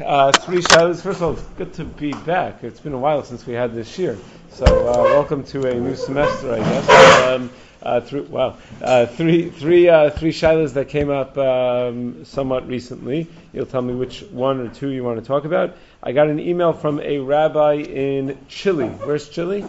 Uh, three shadows. First of all, it's good to be back. It's been a while since we had this year. So, uh, welcome to a new semester, I guess. Um, uh, through, wow, three, three, uh, three shilas that came up um, somewhat recently. You'll tell me which one or two you want to talk about. I got an email from a rabbi in Chile. Where's Chile?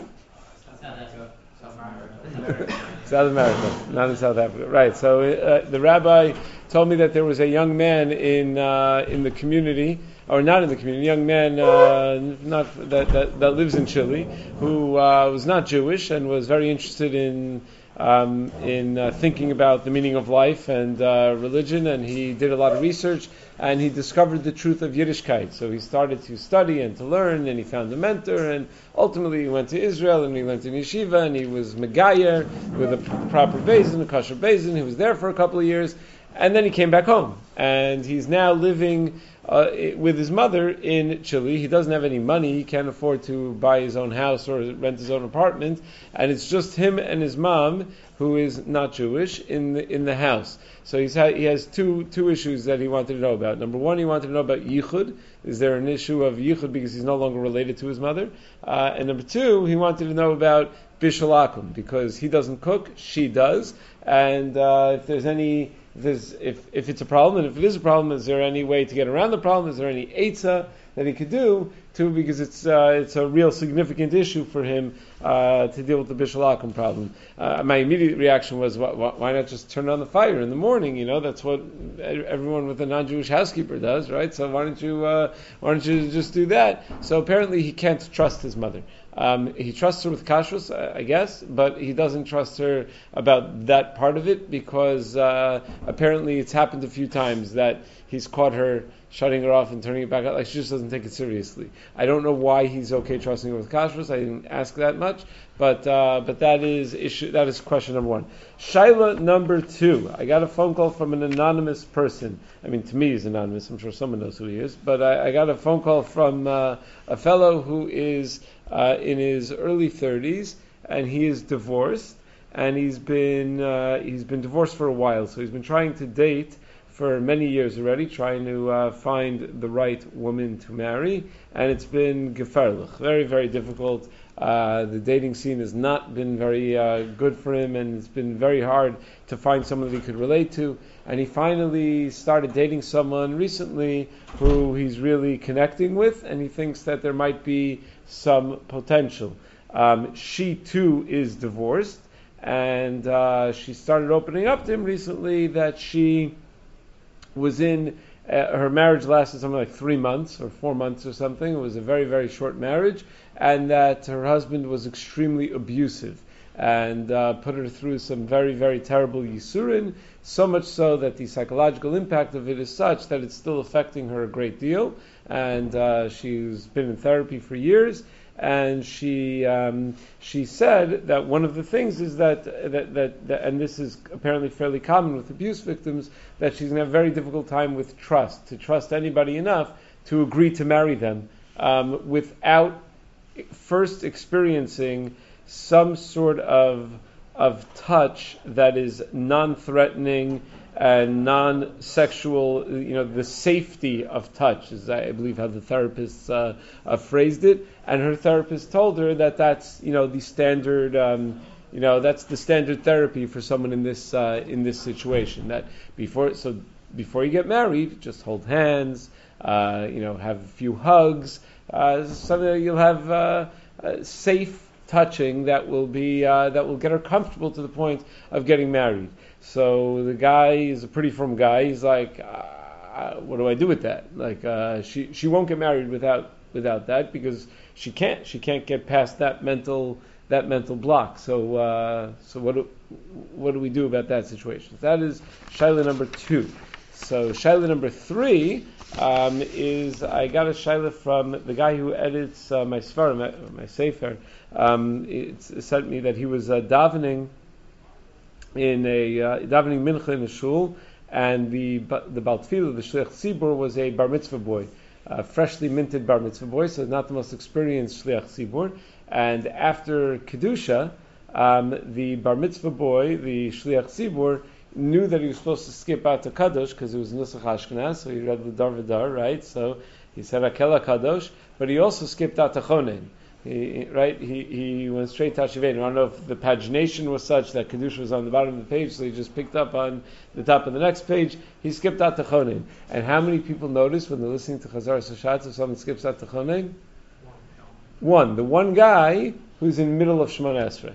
South America, not in South Africa. Right. So uh, the rabbi told me that there was a young man in uh, in the community, or not in the community, young man uh, not that, that, that lives in Chile, who uh, was not Jewish and was very interested in um, in uh, thinking about the meaning of life and uh, religion, and he did a lot of research, and he discovered the truth of Yiddishkeit. So he started to study and to learn, and he found a mentor, and ultimately he went to Israel, and he went to yeshiva, and he was Megayer with a proper beis din, a kosher beis din. He was there for a couple of years, and then he came back home, and he's now living uh, with his mother in Chile. He doesn't have any money. He can't afford to buy his own house or rent his own apartment. And it's just him and his mom, who is not Jewish, in the, in the house. So he's ha- he has two, two issues that he wanted to know about. Number one, he wanted to know about yichud. Is there an issue of yichud because he's no longer related to his mother? Uh, and number two, he wanted to know about bishul akum because he doesn't cook, she does. And uh, if there's any if, if, if it's a problem, and if it is a problem, is there any way to get around the problem? Is there any eitzah that he could do to, because it's, uh, it's a real significant issue for him uh, to deal with the Bishul Akum problem. Uh, my immediate reaction was, why, why, not just turn on the fire in the morning? You know, that's what everyone with a non-Jewish housekeeper does, right? So why don't you, uh, why don't you just do that? So apparently he can't trust his mother. Um, he trusts her with kashrus, I guess, but he doesn't trust her about that part of it because uh, apparently it's happened a few times that he's caught her shutting her off and turning it back on. Like she just doesn't take it seriously. I don't know why he's okay trusting her with kashrus. I didn't ask that much, but uh, but that is issue. That is question number one. Shaila number two. I got a phone call from an anonymous person. I mean, to me, he's anonymous. I'm sure someone knows who he is. But I, I got a phone call from uh, a fellow who is uh, in his early 30s, and he is divorced, and he's been uh, he's been divorced for a while. So he's been trying to date for many years already, trying to uh, find the right woman to marry, and it's been geferlich, very very difficult. Uh, the dating scene has not been very uh, good for him, and it's been very hard to find someone that he could relate to. And he finally started dating someone recently who he's really connecting with, and he thinks that there might be some potential. Um, she too is divorced, and uh, she started opening up to him recently that she was in uh, her marriage lasted something like three months or four months or something. It was a very very short marriage, and that her husband was extremely abusive and uh, put her through some very very terrible yisurin. So much so that the psychological impact of it is such that it's still affecting her a great deal and uh, she's been in therapy for years. And she um, she said that one of the things is that, that, that, that and this is apparently fairly common with abuse victims that she's going to have a very difficult time with trust to trust anybody enough to agree to marry them um, without first experiencing some sort of of touch that is non-threatening and non-sexual, you know, the safety of touch is, I believe, how the therapist uh, uh, phrased it. And her therapist told her that that's, you know, the standard, um, you know, that's the standard therapy for someone in this uh, in this situation. That before, so before you get married, just hold hands, uh, you know, have a few hugs, uh, something you'll have uh, safe touching that will be that will get her comfortable to the point of getting married. So the guy is a pretty firm guy. He's like, uh, what do I do with that? Like, uh, she she won't get married without without that because she can't she can't get past that mental that mental block. So uh, so what do, what do we do about that situation? That is shaila number two. So shaila number three um, is I got a shaila from the guy who edits uh, my sefer, my, my sefer. Um, it sent me that he was uh, davening in a uh, davening mincha in a shul, and the the baltfil, the shliach tzibur, was a bar mitzvah boy, a freshly minted bar mitzvah boy, so not the most experienced shliach tzibur. And after kedusha, um, the bar mitzvah boy, the shliach tzibur, knew that he was supposed to skip out to Kadosh because it was Nusach Ashkenaz, so he read the Dor VaDor, right? So He said Akela Kadosh, but he also skipped Atachonen. He, right? He, he went straight to Hashivein. I don't know if the pagination was such that Kedusha was on the bottom of the page, so he just picked up on the top of the next page. He skipped out Tachonin. And how many people notice when they're listening to Chazaras HaShatz if someone skips out Tachonin? One. The one guy who's in the middle of Shemona Esrei.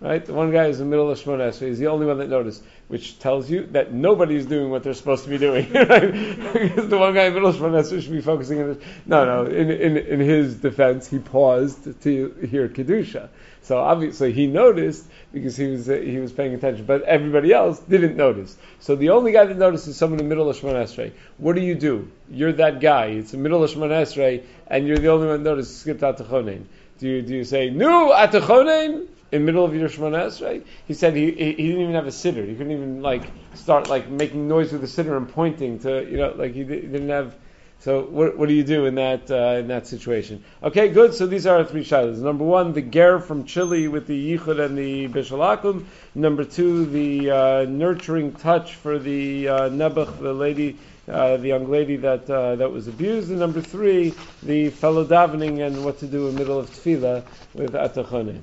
Right? The one guy is in the middle of Shemona Esrei. He's the only one that noticed, which tells you that nobody's doing what they're supposed to be doing. right? because the one guy in the middle Esrei should be focusing on this. No, no. In, in, in his defense, he paused to hear Kedusha. So obviously he noticed because he was uh, he was paying attention, but everybody else didn't notice. So the only guy that noticed is someone in the middle of Shemona Esrei. What do you do? You're that guy. It's the middle of Shemona Esrei, and you're the only one that noticed skipped out to Chonin. Do you do you say nu at Chonin? in middle of your Shemona. He said he, he, didn't even have a siddur. He couldn't even like start like making noise with the siddur and pointing to you know like he, he didn't have. So what, what do you do in that uh, in that situation? Okay, good. So these are our three shilas. Number one, the ger from Chile with the yichud and the bishul akum. Number two, the uh, nurturing touch for the uh, nebuch, the lady. Uh, the young lady that uh, that was abused, and number three, the fellow davening and what to do in the middle of tefillah with atachonim.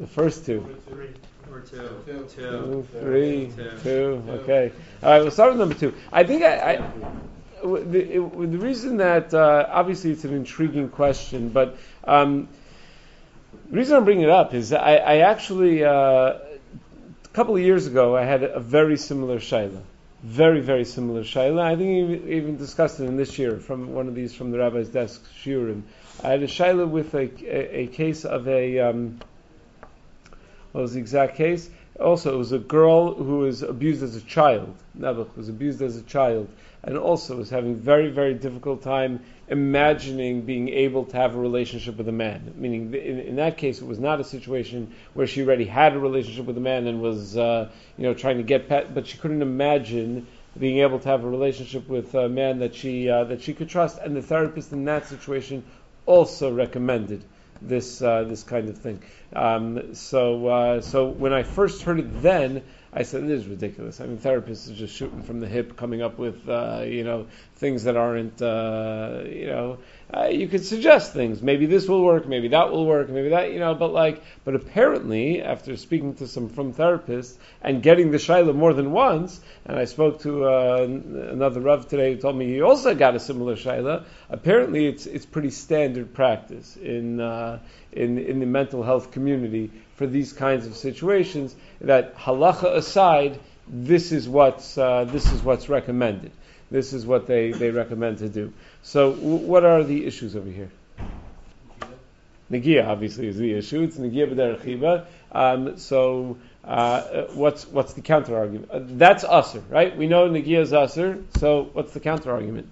The first two. Three. Or two. Two. Two. Two, three, Two. two. Okay. All right. We'll start with number two. I think I. I w- the, it, the reason that uh, obviously it's an intriguing question, but um, the reason I'm bringing it up is I, I actually uh, a couple of years ago I had a very similar shaila, very very similar shaila. I think we even discussed it in this year from one of these from the rabbi's desk shiurim. I had a shaila with a, a, a case of a. Um, what was the exact case? Also, it was a girl who was abused as a child. Nebuch was abused as a child, and also was having very, very difficult time imagining being able to have a relationship with a man. Meaning, in, in that case, it was not a situation where she already had a relationship with a man and was, uh, you know, trying to get pet, but she couldn't imagine being able to have a relationship with a man that she uh, that she could trust. And the therapist in that situation also recommended this uh, this kind of thing. Um, so uh, so when I first heard it, then I said, "This is ridiculous." I mean, therapists are just shooting from the hip, coming up with uh, you know things that aren't uh, you know. Uh, you could suggest things. Maybe this will work. Maybe that will work. Maybe that you know. But like, but apparently, after speaking to some from therapists and getting the shaila more than once, and I spoke to uh, another rav today who told me he also got a similar shaila. Apparently, it's it's pretty standard practice in uh, in in the mental health community for these kinds of situations. That halacha aside, this is what's uh, this is what's recommended. This is what they, they recommend to do. So, w- what are the issues over here? Nagia obviously is the issue. It's Nagia b'derech. Um, so, uh, what's what's the counter argument? Uh, that's assur, right? We know Nagia is assur. So, what's the counter argument?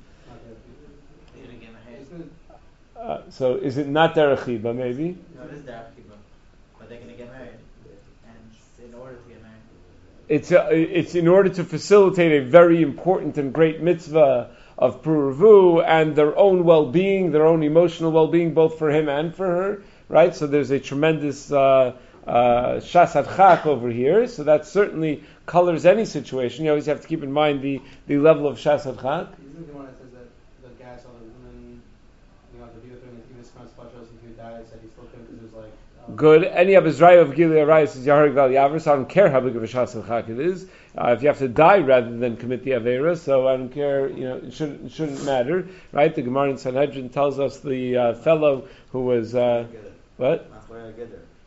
Uh, so, is it not derech chiba? Maybe. No, it is Derech Kibbutz. But they're going to get married. And in order to get married. It's uh, it's in order to facilitate a very important and great mitzvah of puravu and their own well-being, their own emotional well-being, both for him and for her, right? So there's a tremendous uh, uh, chak over here. So that certainly colors any situation. You always have to keep in mind the, the level of shas chak. Isn't the one that says that the guy saw the woman, you know, the view of him, and he was kind of special, if he died, said he still couldn't because it was like. Um, Good. Any of Israel of Gilead Arayis is Yaharik Val Yaver, so I don't care how big of a shas it is. Uh, if you have to die rather than commit the Avera, so I don't care, you know, it shouldn't, it shouldn't matter, right? The Gemara in Sanhedrin tells us the uh, fellow who was, uh, what?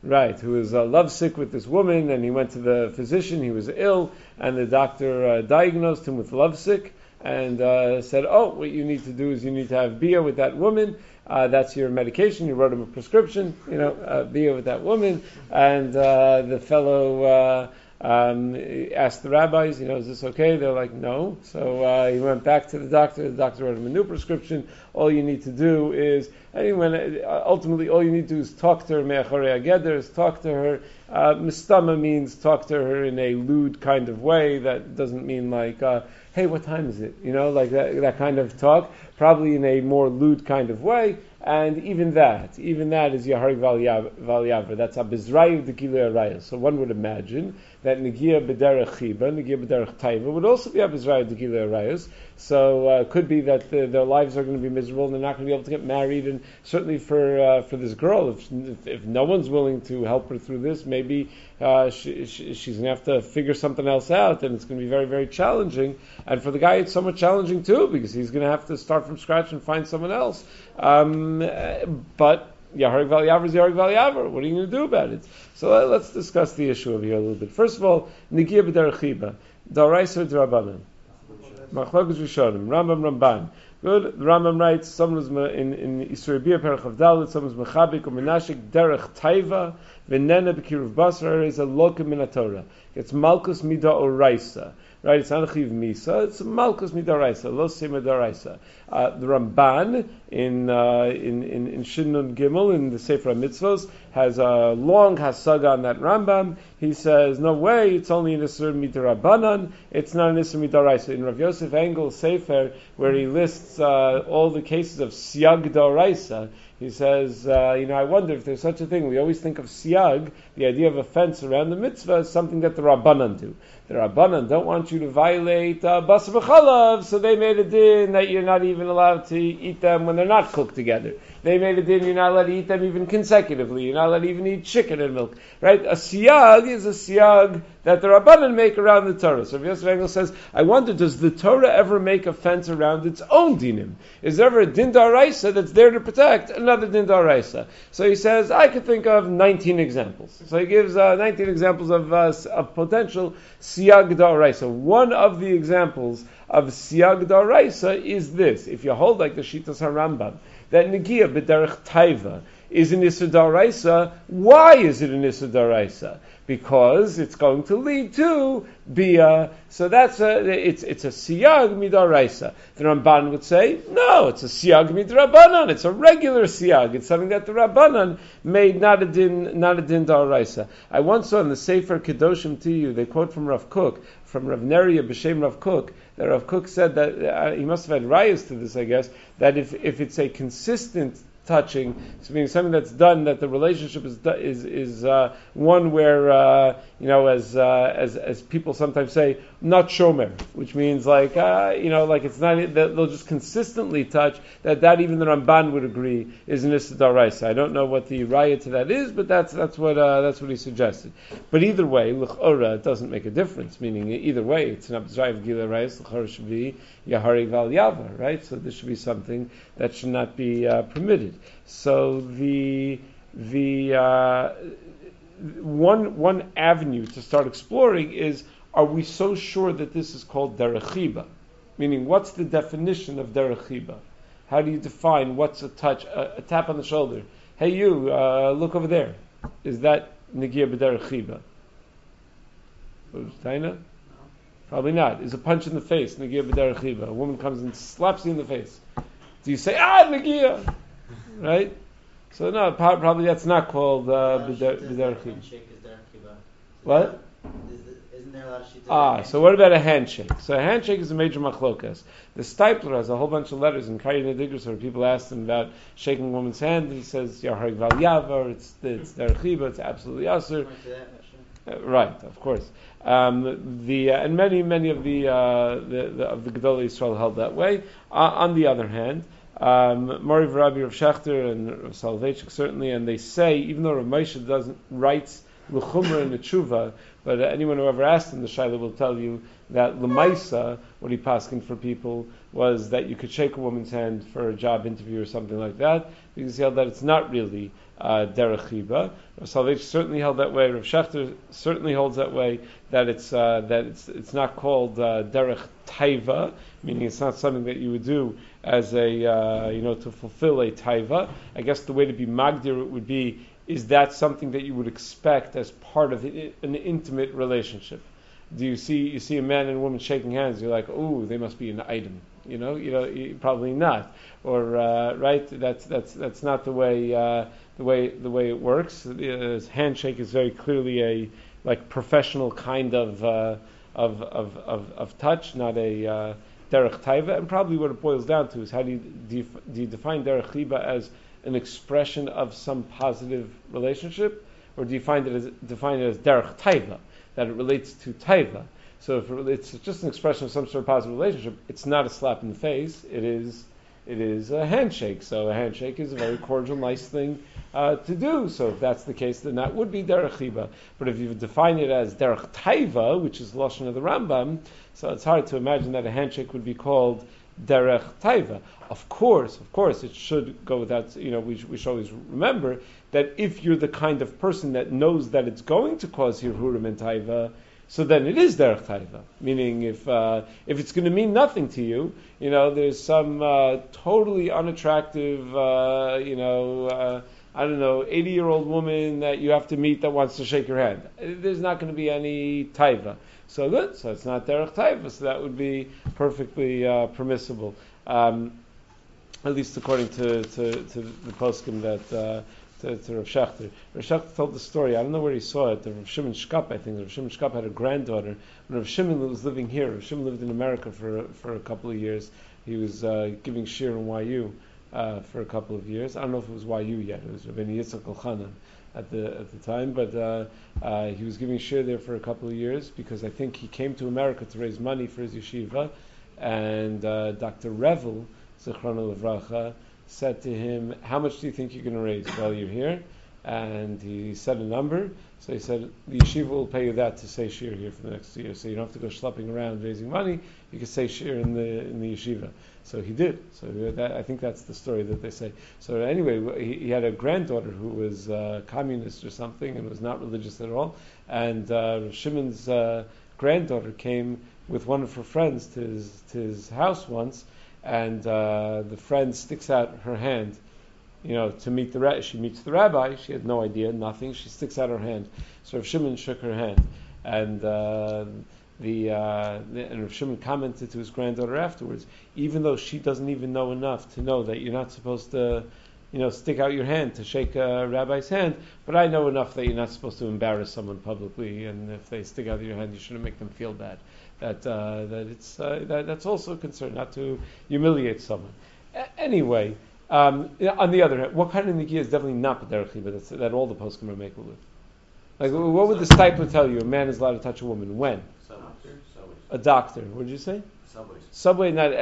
Right, who was uh, lovesick with this woman, and he went to the physician. He was ill, and the doctor uh, diagnosed him with lovesick, and uh, said, "Oh, what you need to do is you need to have bia with that woman. Uh, that's your medication." You wrote him a prescription, you know, uh, bia with that woman, and uh, the fellow. Uh, um, asked the rabbis, you know, is this okay? They're like, no. So uh, he went back to the doctor. The doctor wrote him a new prescription. All you need to do is, when, uh, ultimately, all you need to do is talk to her, me'achorei ageder, is talk to her, Uh, mistama means talk to her in a lewd kind of way. That doesn't mean like, uh, hey, what time is it? You know, like that, that kind of talk. Probably in a more lewd kind of way. And even that, even that is Yaharik Valyavar. That's Abizrayu Dekile Araya. So one would imagine that Negia B'derech Chiba, Negia B'derech Taiva would also be Abizrayu Dekile Arayas. So uh, it could be that the, their lives are going to be miserable and they're not going to be able to get married. And certainly for uh, for this girl, if, if, if no one's willing to help her through this, maybe uh, she, she, she's going to have to figure something else out, and it's going to be very very challenging. And for the guy, it's somewhat challenging too because he's going to have to start from scratch and find someone else. Um, but Yaharik Val is What are you going to do about it? So uh, let's discuss the issue over here a little bit. First of all, Nigia B'derech Chiba, Daraisa D'Rabbanan. Machlokas Rishonim, Rambam Ramban. Good. The Rambam writes, someone was in in Yisrael Bia Perach Dalit, someone was mechabik or menashik derech taiva v'nena b'kiruv basar is a lokim min Torah. It's malchus mida oraisa. Right, it's not a chiv misa, it's malchus midaraisa, lo sima daraisa. Uh, the Ramban in, uh, in, in, in Gimel, in the Sefer Mitzvos, has a long hasaga on that Rambam. He says, no way, it's only an Isser Midarabanan, it's not an Isser Midaraisa. In Rav Yosef Engel's Sefer, where he lists uh, all the cases of Siag Daraisa, he says, uh, you know, I wonder if there's such a thing. We always think of siag, the idea of a fence around the mitzvah, as something that the rabbanan do. The rabbanan don't want you to violate uh, basar so they made a din that you're not even allowed to eat them when they're not cooked together. They made a din you're not allowed to eat them even consecutively. You're not allowed to even eat chicken and milk. Right? A siag is a siag that the rabbanan make around the Torah. So Yosef Engel says, I wonder, does the Torah ever make a fence around its own dinim? Is there ever a din daraisa that's there to protect another din daraisa? So he says, I could think of 19 examples. So he gives uh, 19 examples of, uh, of potential siag daraisa. One of the examples of siyag daraisa is this: if you hold like the Shitas Harambam, that negia b'derech taiva is an Issa. Why is it an Issa? Because it's going to lead to Bia. So that's a, it's, it's a Siyag Midaraisa. The Ramban would say, no, it's a Siyag Midrabanan. It's a regular Siyag. It's something that the Rabbanan made not a din, not a din Daraisa. I once saw in the Sefer Kedoshim Tihyu, they quote from Rav Kook, from Rav Neria B'Shem Rav Kook, that Rav Kook said that, uh, he must have had rayas to this, I guess, that if, if it's a consistent touching. So meaning something that's done that the relationship is is is uh, one where uh, you know as uh, as as people sometimes say not shomer, which means like uh, you know like it's not that they'll just consistently touch that that even the Ramban would agree is an Issa I don't know what the raya to that is, but that's that's what uh, that's what he suggested. But either way, l'chora it doesn't make a difference. Meaning either way, it's an Abzrayiv Gila Rayas l'chora should be Yahari Val right? So this should be something that should not be uh, So the the uh, one one avenue to start exploring is: Are we so sure that this is called derechiba? Meaning, what's the definition of derechiba? How do you define what's a touch, a, a tap on the shoulder? Hey, you, uh, look over there. Is that negia b'derechiba? Taina? Probably not. Is a punch in the face, negia b'derechiba. A woman comes and slaps you in the face. Do you say, ah, negia? Right? So no, probably that's not called uh, b'der What? Ah, so what about a handshake? So a handshake is a major machlokas. The Steipler has a whole bunch of letters in Karyana D'Igarta where people ask him about shaking a woman's hand. He says Yarhag Val Yavar, it's it's derchiba, it's absolutely asur. Uh, right, of course. Um, the uh, and many many of the, uh, the, the of the Gedolei Israel held that way. Uh, on the other hand, um, Rabbi Rav Shechter and Rav Soloveitchik certainly, and they say even though Rav Moshe doesn't write l'chumra in the tshuva, but anyone who ever asked him the shaila will tell you that lemaisa, what he paskined for people was that you could shake a woman's hand for a job interview or something like that, because he held that it's not really uh, derech chiba. Rav certainly held that way. Rav Shechter certainly holds that way that it's uh, that it's it's not called uh, derech taiva, meaning it's not something that you would do as a uh, you know to fulfill a taiva. I guess the way to be magdir would be is that something that you would expect as part of an intimate relationship. Do you see you see a man and woman shaking hands? You're like, oh, they must be an item You know, you know, probably not. Or uh, right, that's that's that's not the way uh, the way the way it works. Uh, handshake is very clearly a like professional kind of uh, of, of, of of touch, not a uh, derech taiva. And probably what it boils down to is how do you, do you, do you define derech chiba as an expression of some positive relationship, or do you find it as define it as derech taiva that it relates to taiva? So if it's just an expression of some sort of positive relationship, it's not a slap in the face. It is it is a handshake. So a handshake is a very cordial, nice thing uh, to do. So if that's the case, then that would be derech chiba. But if you define it as derech taiva, which is lashon of the Rambam, so it's hard to imagine that a handshake would be called derech taiva. Of course, of course, it should go without. You know, we, we should always remember that if you're the kind of person that knows that it's going to cause hirhurim and taiva, so then it is derech taiva. Meaning, if uh, if it's going to mean nothing to you, you know, there's some uh, totally unattractive, uh, you know. I don't know, 80 year old woman that you have to meet that wants to shake your hand. There's not going to be any taiva. So good. So it's not derech taiva. So that would be perfectly uh, permissible. Um, at least according to, to, to the poskim that uh, to, to Rav Shechter. Rav Shechter told the story. I don't know where he saw it. Rav Shimon Shkop, I think. Rav Shimon Shkop had a granddaughter. When Rav Shimon was living here, Rav Shimon lived in America for for a couple of years. He was uh, giving shir in YU uh, for a couple of years. I don't know if it was YU yet. It was Rabbeinu Yitzchak Elchanan at the at the time, but uh, uh, he was giving shir there for a couple of years because I think he came to America to raise money for his yeshiva, and uh, Dr. Revel, Zichrona Levracha, said to him, "How much do you think you're going to raise while you're here?" And he said a number. So he said, "The yeshiva will pay you that to say shir here for the next year, so you don't have to go schlepping around raising money. You can say shir in the in the yeshiva." So he did. So that, I think that's the story that they say. So anyway, he, he had a granddaughter who was uh, communist or something and was not religious at all. And uh, Shimon's uh, granddaughter came with one of her friends to his to his house once, and uh, the friend sticks out her hand, you know, to meet the ra- she meets the rabbi. She had no idea, nothing. She sticks out her hand. So Rav Shimon shook her hand, and uh, the, uh, the and Rav Shimon commented to his granddaughter afterwards, even though she doesn't even know enough to know that you're not supposed to. You know, stick out your hand to shake a rabbi's hand, but I know enough that you're not supposed to embarrass someone publicly, and if they stick out your hand, you shouldn't make them feel bad. That uh, that it's uh, that, that's also a concern, not to humiliate someone. A- anyway, um, on the other hand, what kind of nikia is definitely not chiba that's- that all the poskim are making with? Like, what would the Steipler tell you? A man is allowed to touch a woman when? Subways. A doctor. What did you say? Subways. Subway, not uh, uh,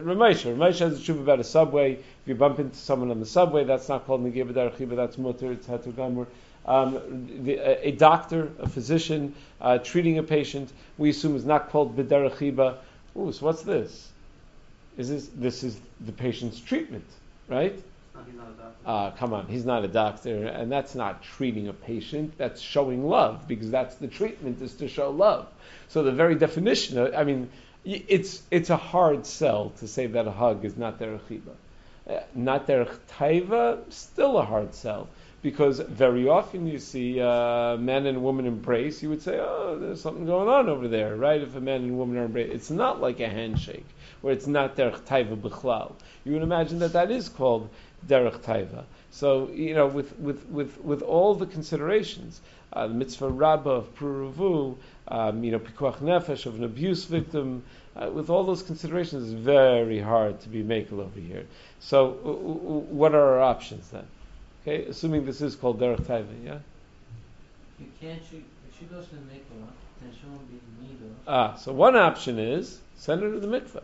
Ramesha. Ramesha has a truth about a subway. If you bump into someone on the subway, that's not called b'derech chiba. That's mutter. It's hatu gamur. Um, the, a, a doctor, a physician, uh, treating a patient, we assume is not called b'derech. Ooh, so what's this? Is this this is the patient's treatment, right? No, he's not a doctor. Uh, come on, he's not a doctor, and that's not treating a patient. That's showing love because that's the treatment is to show love. So the very definition, of, I mean, it's it's a hard sell to say that a hug is not derech chiba. Uh, not derech taiva, still a hard sell because very often you see a man and women embrace. You would say, oh, there's something going on over there, right? If a man and woman are embraced, it's not like a handshake where it's not derech taiva b'chlal. You would imagine that that is called derech taiva. So you know, with with with with all the considerations, uh, the mitzvah rabbah of pruruvu, um, you know, pikuach nefesh of an abuse victim, uh, with all those considerations, it's very hard to be makel over here. So, what are our options then? Okay, assuming this is called derech taiva, yeah. You can't she if she goes to the mikvah, then she won't be neither. Ah, so one option is send her to the mikveh,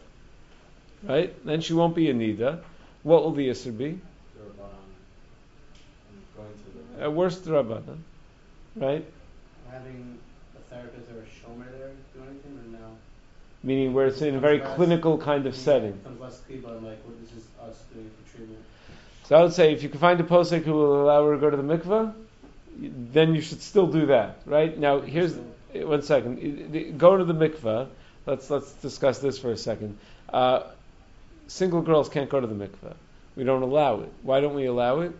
right? Then she won't be a nida. What will the isser be? going to the. At worst, the rabbanan, right? Having a therapist or a shomer there do anything or no? Meaning where it's in a very clinical kind of setting. Becomes less kiba like, what this is us doing for treatment. So I would say if you can find a posek who will allow her to go to the mikveh, then you should still do that, right? Now here's one second. Go to the mikveh. Let's let's discuss this for a second. Uh, single girls can't go to the mikveh. We don't allow it. Why don't we allow it?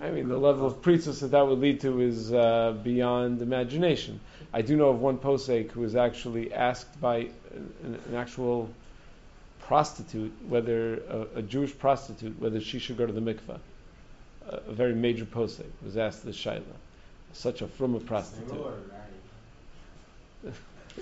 I mean, the level of pritzus that that would lead to is uh, beyond imagination. I do know of one posek who was actually asked by an, an actual prostitute, whether a, a Jewish prostitute, whether she should go to the mikveh. A, a very major posek was asked the shaila. Such a prostitute. Single or married?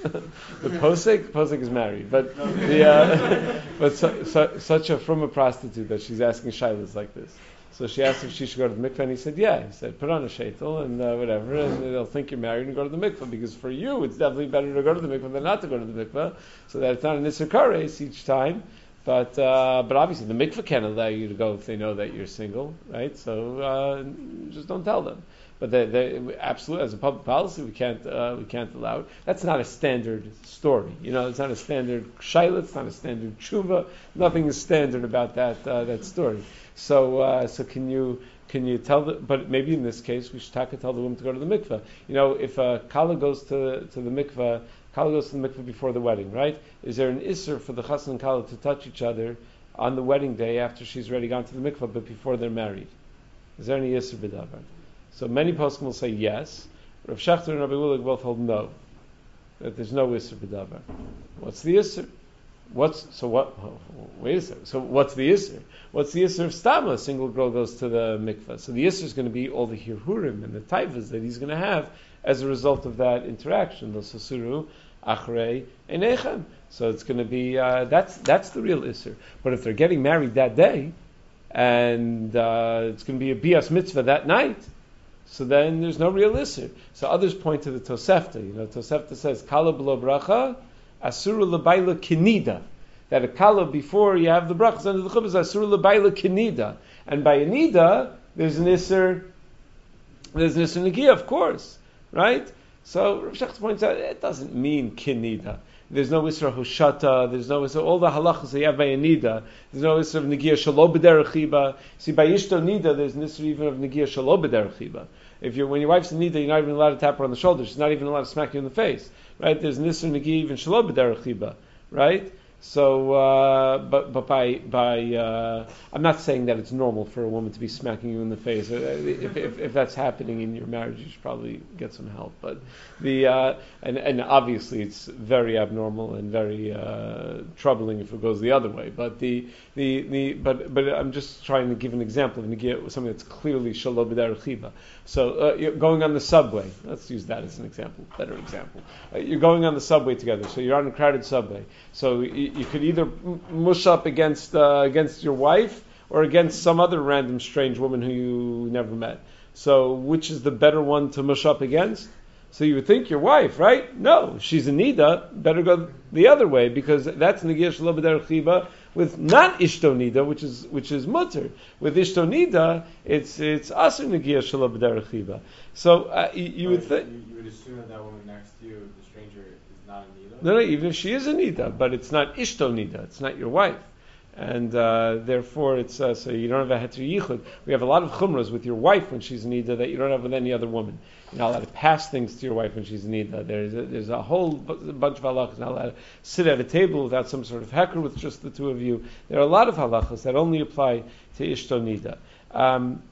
the posek, posek is married, but the uh, but su- su- such a prostitute that she's asking shailas like this. So she asked if she should go to the mikveh, and he said, "Yeah." He said, "Put on a shaitel and uh, whatever, and they'll think you're married and go to the mikveh because for you it's definitely better to go to the mikveh than not to go to the mikveh, so that it's not an isser each time." But uh, but obviously the mikveh can't allow you to go if they know that you're single, right? So uh, just don't tell them. But they, they, absolutely, as a public policy, we can't uh, we can't allow it. That's not a standard story. You know, it's not a standard shaila. It's not a standard tshuva. Nothing is standard about that uh, that story. So uh, so can you can you tell the? But maybe in this case, we should taka tell the woman to go to the mikveh. You know, if a kala goes to to the mikveh, kala goes to the mikveh before the wedding, right? Is there an isser for the chassan and kala to touch each other on the wedding day after she's already gone to the mikveh, but before they're married? Is there any isser b'davar? So many poskim will say yes. Rav Shechter and Rabbi Willig both hold no. That there's no Isser B'davar. What's the Isser? What's, so what, wait a second. So what's the Isser? What's the Isser of Stama? A single girl goes to the mikveh. So the Isser is going to be all the Hirhurim and the Taivas that he's going to have as a result of that interaction. The Sasuru, Achrei, and Echem. So it's going to be, uh, that's, that's the real Isser. But if they're getting married that day, and uh, it's going to be a bias mitzvah that night, so then there's no real isser. So others point to the Tosefta. You know, Tosefta says kala bracha, asura lebaila kinida. That a kala before you have the brachas under the chuppah is lebaila kinida, and by anida, there's an isser. There's an isser negia, of course, right? So Rav Shechtz points out it doesn't mean kinida. There's no Isra Hushata, there's no Isra, all the halachas that you have by a Nida, there's no Isra of Negia B'derech See, by Ishto Nida, there's an Isra even of Negia B'derech If you're, when your wife's in Nida, you're not even allowed to tap her on the shoulder, she's not even allowed to smack you in the face, right? There's an Isra Negia even Shalom B'derech right? So, uh, but but by by, uh, I'm not saying that it's normal for a woman to be smacking you in the face. Uh, If, if, if that's happening in your marriage, you should probably get some help. But the uh, and and obviously it's very abnormal and very uh, troubling if it goes the other way. But the the, the but but I'm just trying to give an example of something that's clearly shalom chiba. So uh, going on the subway. Let's use that as an example, better example. You're going on the subway together. So you're on a crowded subway. So you, you could either mush up against uh, against your wife or against some other random strange woman who you never met. So which is the better one to mush up against? So you would think your wife, right? No, she's a nida. Better go the other way because that's negiyah shalom chiba with not ishtonida, which is which is mutter. With ishtonida, it's it's aser negiyah shalom chiba. So uh, you, you would think you, you would assume that that woman next to you, the stranger, nida. no, no, even if she is a nida, but it's not ishtonida. It's not your wife and uh, therefore it's uh, so you don't have a heter yichud. We have a lot of chumras with your wife when she's nida that you don't have with any other woman. You're not allowed to pass things to your wife when she's nida. There's a, there's a whole bunch of halachas. Not allowed to sit at a table without some sort of heker with just the two of you. There are a lot of halachas that only apply to ishto nida. Um,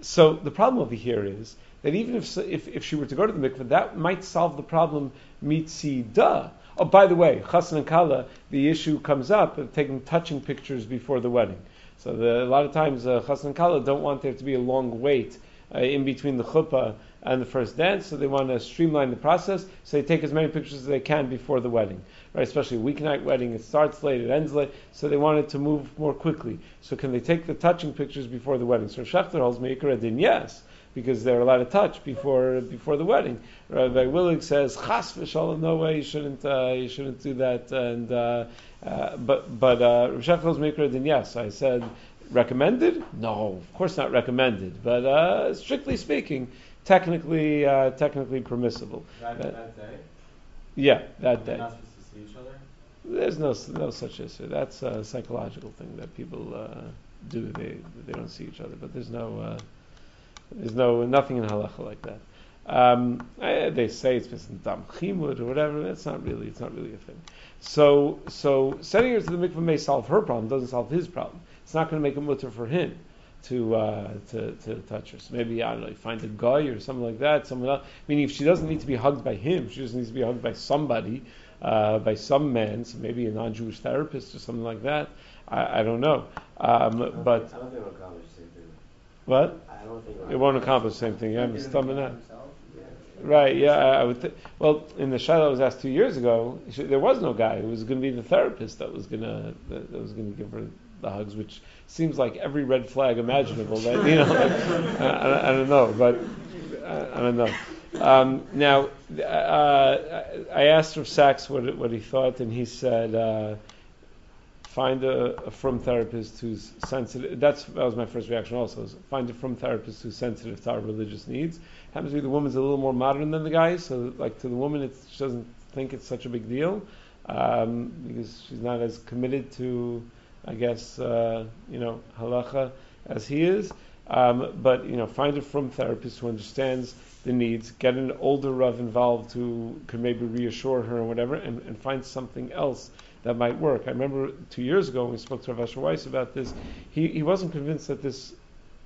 so the problem over here is that even if, if, if she were to go to the mikveh, that might solve the problem mitzida Oh, by the way, chassan and kala, the issue comes up of taking touching pictures before the wedding. So the, a lot of times, uh, chassan and kala don't want there to be a long wait uh, in between the chuppah and the first dance, so they want to streamline the process. So they take as many pictures as they can before the wedding, right? Especially a weeknight wedding, it starts late, it ends late, so they want it to move more quickly. So can they take the touching pictures before the wedding? So Shechter holds Meikra din yes because they're allowed to touch before before the wedding. Rabbi Willig says, "Chas v'shalom, no way, you shouldn't uh, you shouldn't do that." And uh, uh, but but uh, Rishachel's Mikra then yes, I said recommended. No, of course not recommended, but uh, strictly speaking, technically uh, technically permissible. That, that day? Yeah, that day. not supposed to see each other? There's no no such issue. That's a psychological thing that people uh, do. They they don't see each other, but there's no uh, there's no nothing in halacha like that. Um, eh, they say it's been dam chimud or whatever. That's not really it's not really a thing. So so sending her to the mikveh may solve her problem. Doesn't solve his problem. It's not going to make a mutter for him to, uh, to to touch her. So maybe I don't know, find a guy or something like that. Someone else. I mean, if she doesn't need to be hugged by him, she just needs to be hugged by somebody. uh, by some man, so maybe a non-Jewish therapist or something like that. I, I don't know, um, but I don't think it'll accomplish the same thing. what? I don't think It won't accomplish the same thing. Yeah, I'm Didn't out. Right, yeah, I I would. Th- well, in the shadow that was asked two years ago, there was no guy. It was going to be the therapist that was going to that was going to give her the hugs, which seems like every red flag imaginable. That you know, like, I, I, I don't know, but I, I don't know. Um, now, uh, I asked Rav Sachs what what he thought, and he said. Uh, Find a, a frum therapist who's sensitive. That's that was my first reaction. Also, is find a frum therapist who's sensitive to our religious needs happens to be the woman's a little more modern than the guy, so like to the woman, it's, she doesn't think it's such a big deal um, because she's not as committed to, I guess, uh, you know, halacha as he is. Um, but you know, find a frum therapist who understands the needs. Get an older rav involved who can maybe reassure her or whatever, and, and find something else that might work. I remember two years ago when we spoke to Rav Asher Weiss about this. He he wasn't convinced that this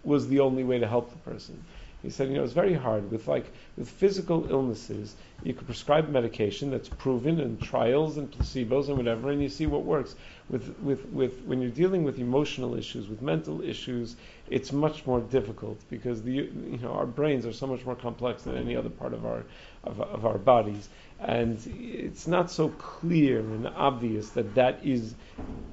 was the only way to help the person. He said, you know, it's very hard with like with physical illnesses. You could prescribe medication that's proven in trials and placebos and whatever, and you see what works. With with with when you're dealing with emotional issues, with mental issues, it's much more difficult because the you know our brains are so much more complex than any other part of our of, of our bodies, and it's not so clear and obvious that that is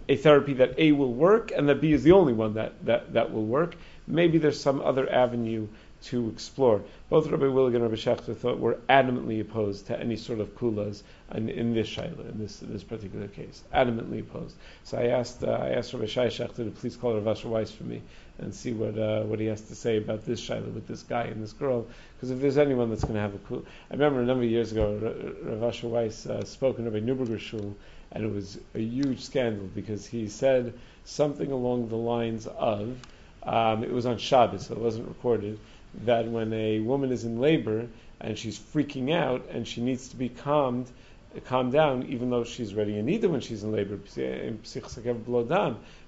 a therapy that A will work and that B is the only one that that, that will work. Maybe there's some other avenue to explore. Both Rabbi Willig and Rabbi Schechter thought were adamantly opposed to any sort of kulas in, in this shaila, in this this particular case, adamantly opposed. So I asked uh, I asked Rabbi Shai Schechter to please call Rav Asher Weiss for me and see what uh, what he has to say about this shaila with this guy and this girl. Because if there's anyone that's going to have a kula, I remember a number of years ago Ra- Rav Asher Weiss uh, spoke in Rabbi Neuberger Shul, and it was a huge scandal because he said something along the lines of. Um, it was on Shabbos, so it wasn't recorded that when a woman is in labor and she's freaking out and she needs to be calmed, calmed down, even though she's ready in nida when she's in labor,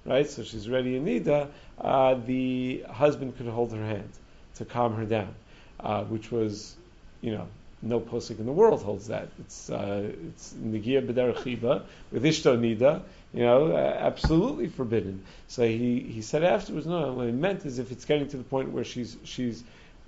right? So she's ready in nida. Uh, the husband could hold her hand to calm her down, uh, which was, you know, no posik in the world holds that. It's uh, it's negia b'derech with ishto nida, you know, uh, absolutely forbidden. So he, he said afterwards, no, what he meant is if it's getting to the point where she's she's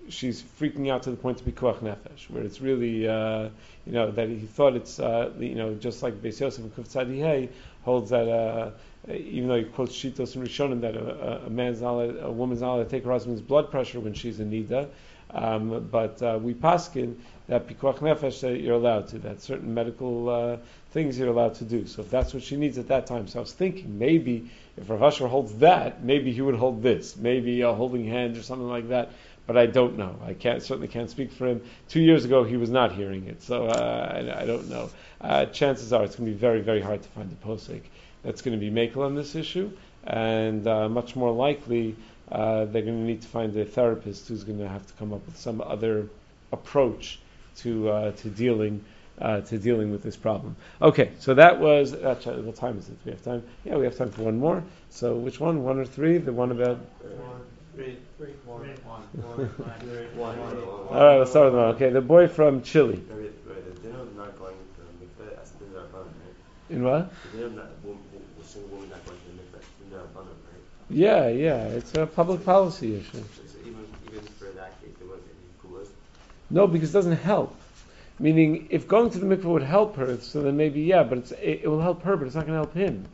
she's freaking out to the point to pikuach nefesh, where it's really, uh, you know, that he thought it's, uh, you know, just like Beis Yosef and Kuf Tzadihei holds that, uh, even though he quotes Shitos and Rishonim that a, a, man's not, allowed- a woman's not allowed to take her husband's blood pressure when she's in nida, um, but uh, we paskin that pikuach nefesh that you're allowed to, that certain medical uh, things you're allowed to do. So if that's what she needs at that time, so I was thinking maybe if Rav Asher holds that, maybe he would hold this, maybe a holding hand or something like that. But I don't know. I can't certainly can't speak for him. Two years ago, he was not hearing it, so uh, I, I don't know. Uh, chances are it's going to be very, very hard to find a posek that's going to be makel on this issue, and uh, much more likely uh, they're going to need to find a therapist who's going to have to come up with some other approach to uh, to dealing uh, to dealing with this problem. Okay, so that was uh, ch- what time is it? We have time? Yeah, we have time for one more. So which one? One or three? The one about. All right, let's start with one. Okay, the boy from Chile. Right, right, Yeah, yeah, it's a public policy issue. So so even, even for that case, there wasn't any kulas. No, because it doesn't help. Meaning, if going to the mikveh would help her, so then maybe yeah, but it's, it, it will help her, but it's not going to help him,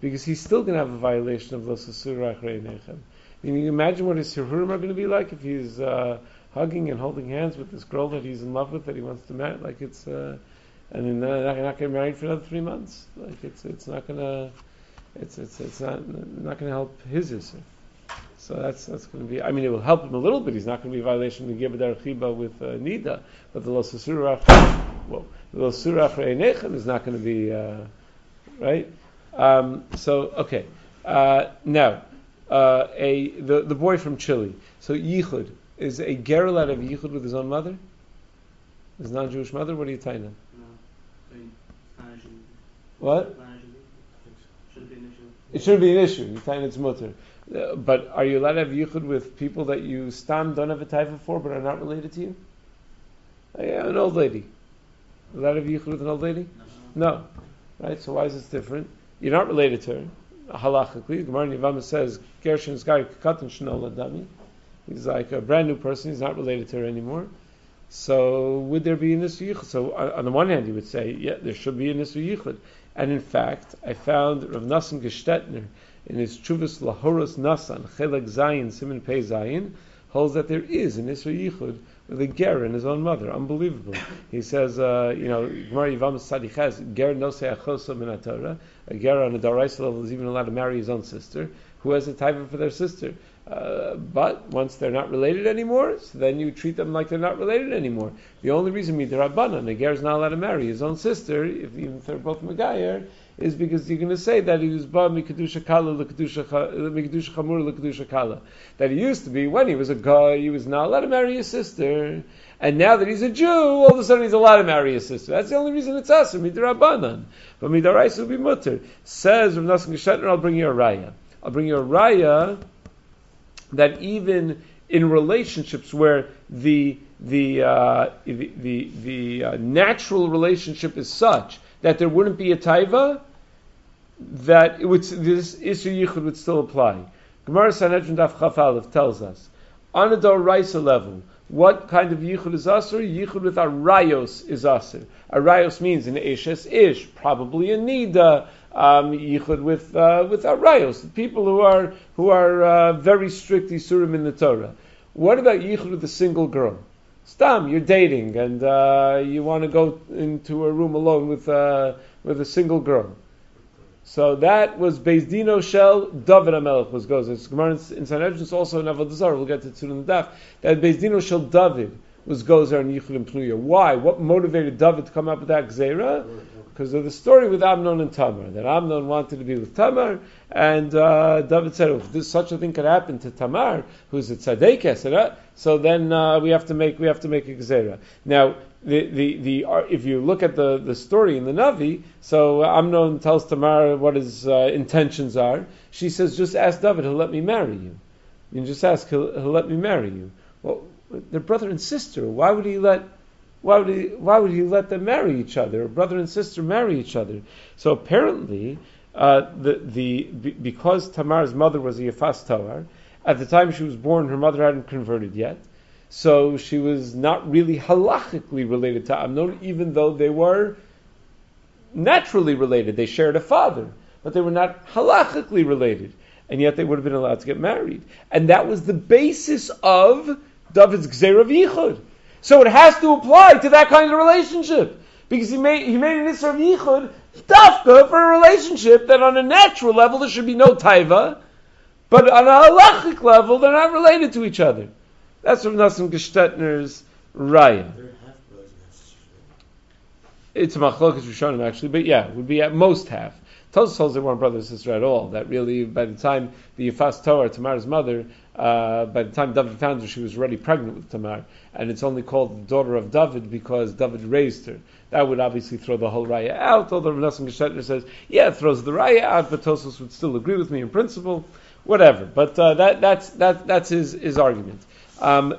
because he's still going to have a violation of los asurach nechem. Meaning, imagine what his sihurim are going to be like if he's uh, hugging and holding hands with this girl that he's in love with that he wants to marry. Like it's, uh, and then they're not, not get married for another three months. Like it's it's not going to, it's it's it's not not going to help his issue. So that's that's going to be. I mean, it will help him a little bit. He's not going to be a violation of the Gibber Chiba with uh, Nida, but the Losasurach, whoa, the Losasurach Reinechem is not going to be uh, right. Um, so okay, uh, now uh, a the the boy from Chile. So Yichud is a allowed to have Yichud with his own mother, his non-Jewish mother. What are you tying him? No, so you- it's not an issue. What? It's not an issue. Should be an issue. It shouldn't be an issue. You're tying its mutter. Uh, but are you allowed to have yichud with people that you stam don't have a taifa for, but are not related to you? Uh, yeah, an old lady. Allowed to have yichud with an old lady? No. No. Right? So why is this different? You're not related to her. Halachically, Gemara Yavama says, Gershon is Gari Katan Shnola Dami. He's like a brand new person, he's not related to her anymore. So would there be an Nisra Yichud? So on on the one hand, you would say, yeah, there should be a Nisra Yichud. And in fact, I found Rav Nassim Gestetner in his Chuvas Lahoros Nasan, Chelek Zayin, Siman Pei Zayin, holds that there is an Nisra Yichud with a ger and his own mother. Unbelievable. He says, uh, you know, Gemara Yivam Sadiches, ger no achosa min Torah. A ger on a daraisa level is even allowed to marry his own sister, who has a taiva for their sister. Uh, but once they're not related anymore, so then you treat them like they're not related anymore. The only reason midrabanan a is not allowed to marry his own sister, if even if they're both megayer, is because you're going to say that he was ba mikadusha kala lekadusha mikadusha chamur lekadusha kala. That he used to be when he was a guy, he was not allowed to marry his sister, and now that he's a Jew, all of a sudden he's allowed to marry his sister. That's the only reason it's us midrabanan. But midarais will be mutter. Says Rav Nassim Gestetner, I'll bring you a raya. I'll bring you a raya that even in relationships where the the uh, the the, the uh, natural relationship is such that there wouldn't be a taiva, that it would, this Isra Yichud would still apply. Gemara Sanhedrin Daf Chaf Aleph tells us, on a Doraisa level, what kind of Yichud is assur? Yichud with Arayos is assur. Arayos means an Ishes Ish, probably a Nida, um, Yichud with, uh, with Arayos, people who are, who are uh, very strict Isurim in the Torah. What about Yichud with a single girl? Stam, you're dating and uh, you want to go into a room alone with, uh, with a single girl. So that was Bezdino Shel David Amelech was goes. It's Gemara in in Sanhedrin. It's also in Avodah We'll get to in the daf. That Bezdino Shel David was gozer and Yichud and Pnuya. Why? What motivated David to come up with that gzera? Because of the story with Amnon and Tamar. That Amnon wanted to be with Tamar, and uh, David said, "If this such a thing could happen to Tamar, who's a tzaddik, so then uh, we have to make we have to make a gzera." Now. The, the, the, uh, if you look at the, the story in the Navi, so Amnon tells Tamar what his uh, intentions are. She says, just ask David, he'll let me marry you. You just ask, he'll, he'll let me marry you. Well, they're brother and sister. Why would he let why would he why would he let them marry each other? Brother and sister marry each other. So apparently, uh, the the be- because Tamar's mother was a Yafas Toar, at the time she was born, her mother hadn't converted yet. So she was not really halachically related to Amnon, even though they were naturally related. They shared a father, but they were not halachically related. And yet they would have been allowed to get married. And that was the basis of David's Gzera Yichud. So it has to apply to that kind of relationship. Because he made, he made an Isra of Yichud dafka for a relationship that on a natural level there should be no taiva, but on a halachic level they're not related to each other. That's from Nassim Gestetner's Raya. It's a machlokas Rishonim actually, but yeah, it would be at most half. Tosfos holds they weren't brother and sister at all. That really, by the time the Yafas Toar, Tamar's mother, uh, by the time David found her, she was already pregnant with Tamar, and it's only called the daughter of David because David raised her. That would obviously throw the whole raya out. Although Rav Nassim Gestetner says, yeah, it throws the raya out, but Tosfos would still agree with me in principle. Whatever, but uh, that, that's that, that's his, his argument. Um,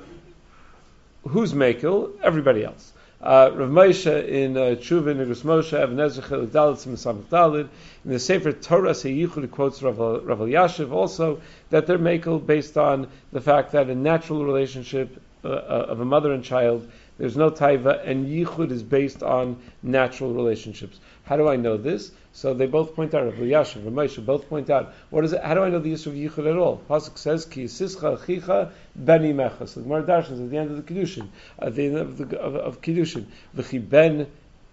who's Mekel? Everybody else. Uh, Rav Moshe in uh, Tshuva, Moshe, Evan Ezra, Chiluk Dalit, Samach Dalit. In the Sefer Torah Seyichud, quotes Rav, Elyashiv also that they're Mekel based on the fact that a natural relationship uh, uh, of a mother and child, there's no taiva, and Yichud is based on natural relationships. How do I know this? So they both point out, Rav Elyashiv, Rav Moshe both point out, what is it? How do I know the issue of Yichud at all? Pasuk says, Ki Sischa Chicha Beni Mecha. So the Gemara Darshan at the end of the Kiddushin, at the end of, the, of, of Kiddushin, V'chi Ben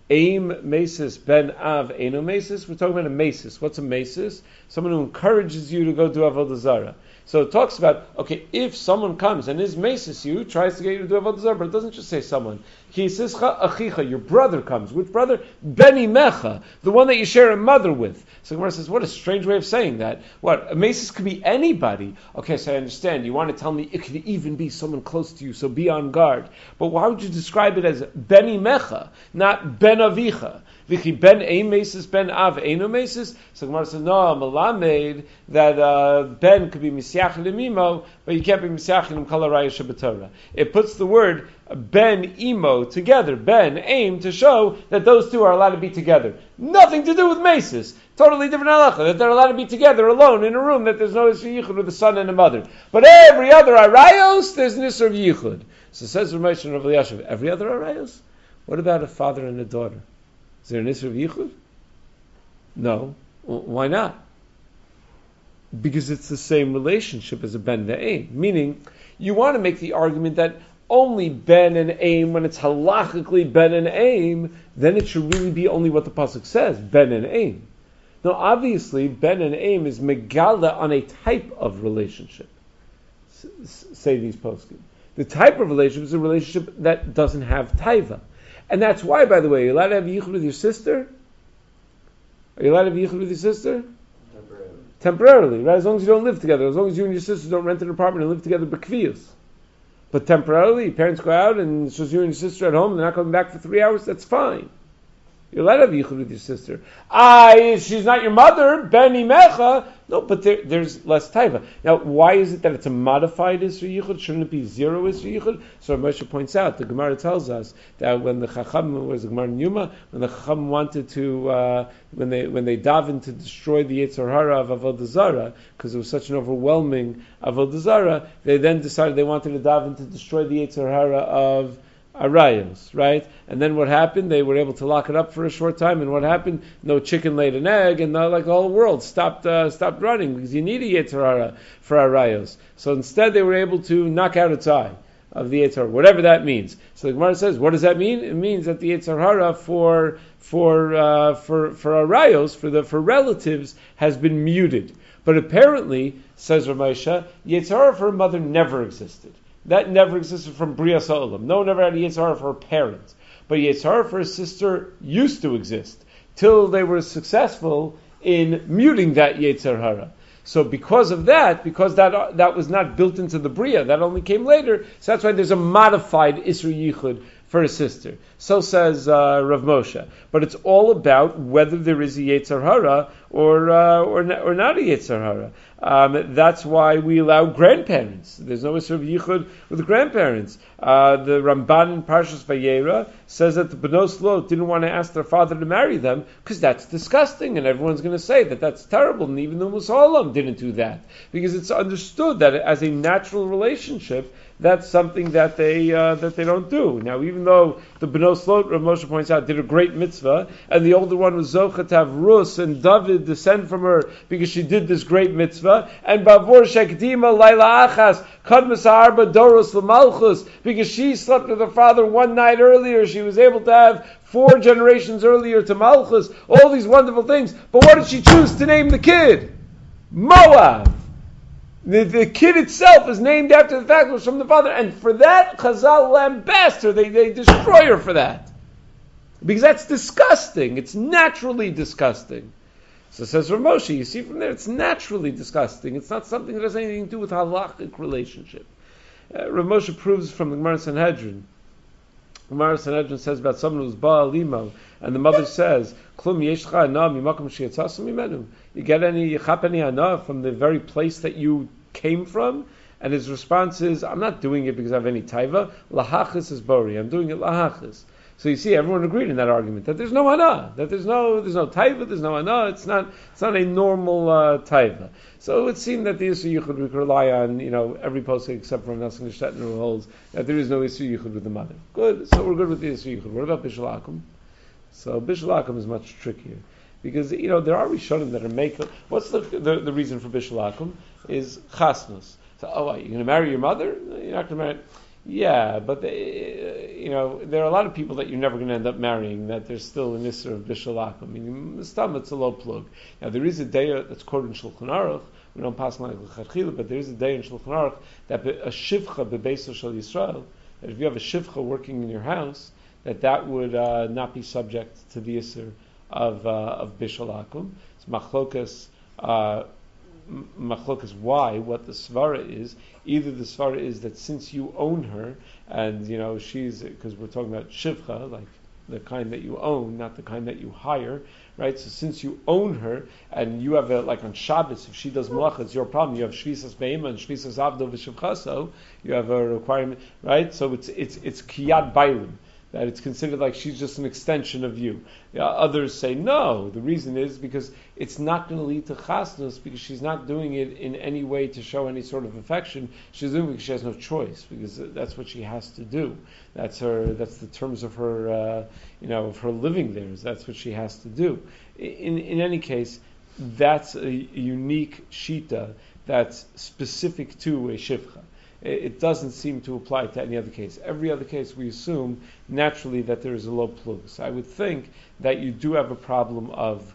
Aim Mesis Ben Av Eno Mesis. We're talking about a Mesis. What's a Mesis? Someone who encourages you to go do Avodah Zarah. So it talks about, okay, if someone comes and is Mesis you, tries to get you to do Avodah Zarah, but it doesn't just say someone. Ki Sischa Achicha, your brother comes. Which brother? Beni Mecha, the one that you share a mother with. So Gemara says, what a strange way of saying that. What? A Mesis could be anybody. Okay, so I understand. You want to tell me it could even be someone close to you, so be on guard. But why would you describe it as Beni Mecha, not Ben Avicha? Vichi ben ein mesis, ben av eino mesis. So Gemara says, no, Malamed, that uh, ben could be misyach limimo, but you can't be misyach lim kol haraya shabbatorah. It puts the word Ben Emo together. Ben aim to show that those two are allowed to be together. Nothing to do with Mesis. Totally different halacha. That they're allowed to be together alone in a room. That there's no Isra Yichud with a son and a mother. But every other Arayos, there's an of Yichud. So says Ramesh and Rav Elyashiv, every other Arayos? What about a father and a daughter? Is there an Isra of Yichud? No. Why not? Because it's the same relationship as a Ben Ve'aim. Meaning, you want to make the argument that only Ben and Aim, when it's halachically Ben and Aim, then it should really be only what the Pasuk says, Ben and Aim. Now, obviously, Ben and Aim is megala on a type of relationship, say these poskim. The type of relationship is a relationship that doesn't have taiva. And that's why, by the way, you're allowed to have yichud with your sister? Are you allowed to have yichud with your sister? Temporarily. Temporarily, right? As long as you don't live together, as long as you and your sister don't rent an apartment and live together bekvius. But temporarily, your parents go out and it's just you and your sister at home, they're not coming back for three hours, that's fine. You're allowed to have yichud with your sister. Ah, she's not your mother, Beni Mecha. No, but there, there's less taiva. Now, why is it that it's a modified Isra Yichud? Shouldn't it be zero Isra Yichud? So Moshe points out, the Gemara tells us that when the Chacham, was the Gemara Yoma, when the Chacham wanted to, uh, when they when they davened to destroy the Yetzer Hara of Avodah Zarah, because it was such an overwhelming Avodah Zarah, they then decided they wanted to daven to destroy the Yetzer Hara of arayos, right? And then what happened? They were able to lock it up for a short time, and what happened? No chicken laid an egg, and uh, like the whole world stopped uh, stopped running because you need a yetzirara for arayos. So instead, they were able to knock out its eye of the Yitzhar, whatever that means. So the Gemara says, what does that mean? It means that the Yitzhar for for uh, for for arayos for the for relatives has been muted. But apparently, says Ramesha, Yitzhar for a mother never existed. That never existed from Bria Olam. No one ever had a Yitzhar for her parents. But Yitzhar for a sister used to exist till they were successful in muting that Yitzhar Hara. So because of that, because that that was not built into the Bria, that only came later, so that's why there's a modified Isra Yichud for a sister. So says uh, Rav Moshe. But it's all about whether there is a Yetzer Hara or, uh, or, or not a Yetzer Hara. Um, that's why we allow grandparents. There's no Isra of Yichud with grandparents. Uh, the Ramban in Parshas Vayera says that the Benos Lot didn't want to ask their father to marry them because that's disgusting, and everyone's going to say that that's terrible. And even the Musalam didn't do that because it's understood that as a natural relationship, that's something that they uh, that they don't do. Now, even though the Benos Lot, Rav Moshe points out, did a great mitzvah, and the older one was Zocha to have Rus and David descend from her because she did this great mitzvah, and Bavor Shekdima Laila Achas Kadmas Arba Doros Lamalchus because she slept with her father one night earlier, she was able to have four generations earlier to Malchus. All these wonderful things, but what did she choose to name the kid? Moab. The, the kid itself is named after the fact it was from the father, and for that, Chazal lambast her. They, they destroy her for that. Because that's disgusting. It's naturally disgusting. So says Ramoshi, you see from there, it's naturally disgusting. It's not something that has anything to do with halachic relationship. Uh, Ramosha proves from the Gemara Sanhedrin. Gemara Sanhedrin says about someone who's Baal Limo, and the mother says, Klum yeshcha ana mimakom sheyatzasu mimenu. You get any, you chap any ana from the very place that you came from? And his response is, I'm not doing it because I have any taiva. Lahachis is bori. I'm doing it lahachis. So you see, everyone agreed in that argument that there's no ana, that there's no there's no taiva, there's no ana. It's not it's not a normal uh, taiva. So it would seem that the Yisra Yichud we could rely on, you know, every post except from Nassim Stetner who holds that there is no Yisra Yichud with the mother. Good. So we're good with the Yisra Yichud. What about Bishul Akum? So Bishul Akum is much trickier. Because, you know, there are Rishonim that are make what's the, the, the reason for Bishul Akum? Is chasnus. So, oh, what, you're going to marry your mother? You're not going to marry... Yeah, but they, you know, there are a lot of people that you're never going to end up marrying that there's still an Isra of Bishalak. I mean, Stam, it's a lo plug. Now, there is a day that's quoted in Shulchan Aruch, we don't pass like but there is a day in Shulchan Aruch that a shivcha bebeso shel Yisrael, that if you have a shivcha working in your house, that that would uh, not be subject to the Isra of, uh, of Bishul Akum. It's machlokas, uh, machlokas why, what the svara is. Either the svara is that since you own her, and you know she's because we're talking about shivcha, like the kind that you own, not the kind that you hire, right? So since you own her and you have a, like on Shabbos, if she does malacha, it's your problem. You have shvisas beima and shvisas avdo v'shivchaso. You have a requirement, right? So it's it's it's kiyad bailim that it's considered like she's just an extension of you. Others say no. The reason is because it's not going to lead to chasnus because she's not doing it in any way to show any sort of affection. She's doing it because she has no choice because that's what she has to do. That's her. That's the terms of her. Uh, you know, of her living there. that's what she has to do. In in any case, that's a unique shita that's specific to a shivcha it doesn't seem to apply to any other case. Every other case, we assume naturally that there is a lo plug. So I would think that you do have a problem of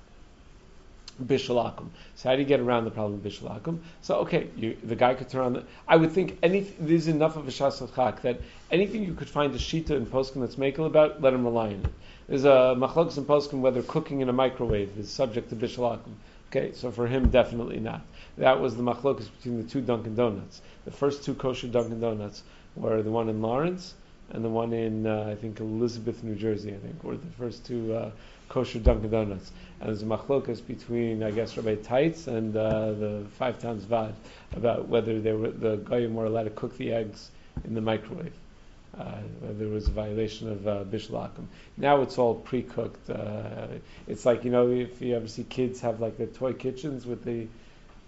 bishul akum. So how do you get around the problem of bishul akum? So okay, you, the guy could turn on the. I would think. There's enough of a shasachak that anything you could find a shita in poskim that's makel about, let him rely on it. There's a machlokas in poskim whether cooking in a microwave is subject to bishul akum. Okay, so for him, definitely not. That was the machlokas between the two Dunkin' Donuts. The first two kosher Dunkin' Donuts were the one in Lawrence and the one in uh, I think Elizabeth, New Jersey. I think were the first two uh, kosher Dunkin' Donuts. And there's a machlokas between I guess Rabbi Teitz and uh, the Five Towns Vaad about whether they were the goyim were allowed to cook the eggs in the microwave. Uh, there was a violation of uh, bishul akum. Now it's all pre-cooked. Uh, it's like you know if you ever see kids have like the toy kitchens with the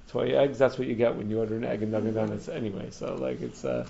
toy eggs. That's what you get when you order an egg in Dunkin' Donuts anyway. So like it's uh,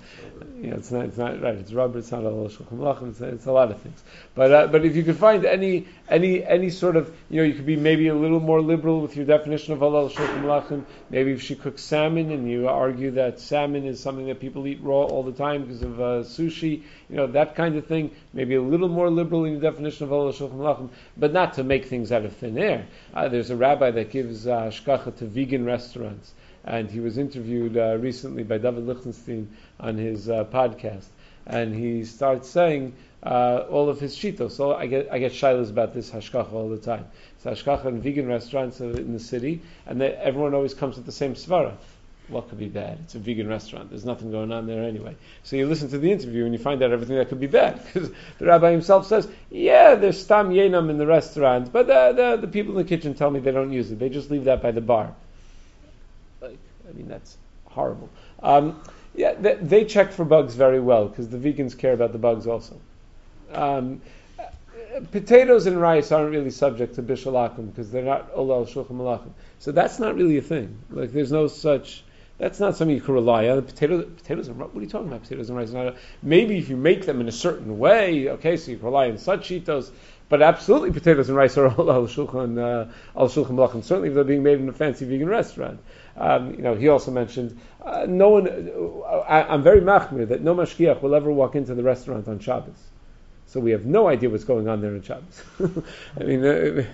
you know it's not it's not right. It's rubber. It's not a shulchan it's, it's a lot of things. But uh, but if you could find any any any sort of you know you could be maybe a little more liberal with your definition of halal shulchan malachim. Maybe if she cooks salmon and you argue that salmon is something that people eat raw all the time because of uh, sushi, you know that kind of thing. Maybe a little more liberal in your definition of halal shulchan malachim, but not to make things out of thin air. Uh, there's a rabbi that gives uh, to vegan restaurants restaurants. And he was interviewed uh, recently by David Lichtenstein on his uh, podcast. And he starts saying uh, all of his shitos. So I get I get shilas about this hashgacha all the time. So hashgacha in vegan restaurants in the city, and they, everyone always comes with the same svara. What could be bad? It's a vegan restaurant. There's nothing going on there anyway. So you listen to the interview and you find out everything that could be bad. Because the rabbi himself says, yeah, there's stam yenam in the restaurant, but the, the, the people in the kitchen tell me they don't use it. They just leave that by the bar. I mean, that's horrible. Um, yeah, they, they, check for bugs very well because the vegans care about the bugs also. Um, potatoes and rice aren't really subject to bishul akum because they're not olal shulchan malachim. So that's not really a thing. Like there's no such. That's not something you can rely on. Potatoes, potatoes and what are you talking about? Potatoes and rice. Not maybe if you make them in a certain way, okay, so you can rely on such shitos. But absolutely, potatoes and rice are all al shulchan uh, al shulchan malachim. Certainly, if they're being made in a fancy vegan restaurant. Um, you know, he also mentioned uh, no one. Uh, I, am very machmir that no mashgiach will ever walk into the restaurant on Shabbos. So we have no idea what's going on there on Shabbos. I mean, uh,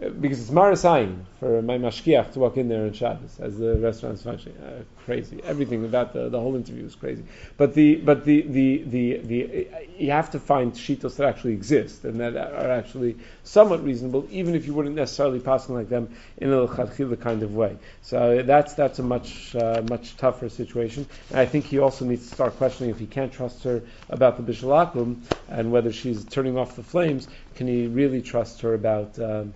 because it's marasayin for my mashgiach to walk in there on Shabbos as the restaurant's functioning. Uh, crazy. Everything about the, the whole interview is crazy. But the but the the the, the you have to find shitos that actually exist and that are actually somewhat reasonable, even if you wouldn't necessarily pass them like them in a chadchila kind of way. So that's that's a much uh, much tougher situation. And I think he also needs to start questioning if he can't trust her about the bishul akum and whether she's turning off the flames. Can he really trust her about? Um,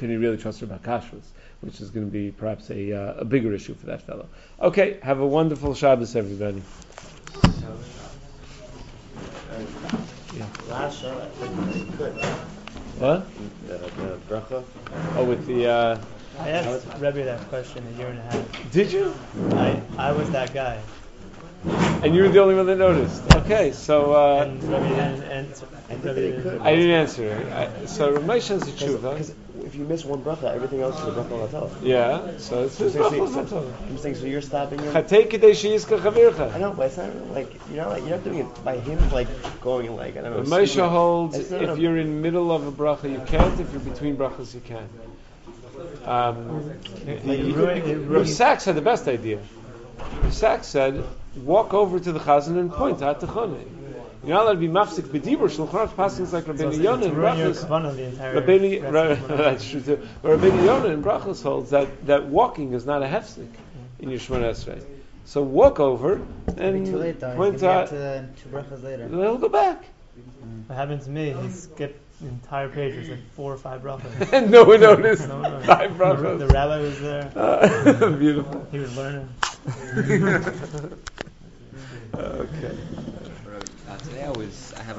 can you really trust her about kashrus? Which is going to be perhaps a, uh, a bigger issue for that fellow. Okay, have a wonderful Shabbos, everybody. Yeah. Last show, I. What? The, the bracha. Oh, with the. Uh, I asked Rebbe that question a year and a half. Did you? I I was that guy. And you were the only one that noticed. Okay, so. Uh, and Rebbe didn't answer. I, didn't I didn't answer. I, so Ramesh has a tshuva if you miss one bracha, everything else is a bracha latov. Yeah, so it's his bracha I'm saying, so you're stopping him. I know, but it's not like you're not like you're not doing it by him like going like I don't know. Moshe holds if you're in middle of a bracha you can't. If you're between brachas you can. Um, the, Sachs had the best idea. Sachs said, walk over to the chazan and point at the choneh. You're not allowed to be mafsik b'dibur. Shulchan Aruch passes like Rabbeinu so Yonah and Brachos. Rabbeinu, that's true too. But Rabbeinu Yonah and Brachos holds that, that walking is not a hefsik in Yishmon Esrei. So walk over and too late, though. point out. To two brachos later. He'll go back. What happened to me? He skipped the entire page. There's like four or five brachas. and no one noticed. No one knows. Five The, brachos. the rabbi was there. Uh, beautiful. He was learning. okay. Uh, today I was I have a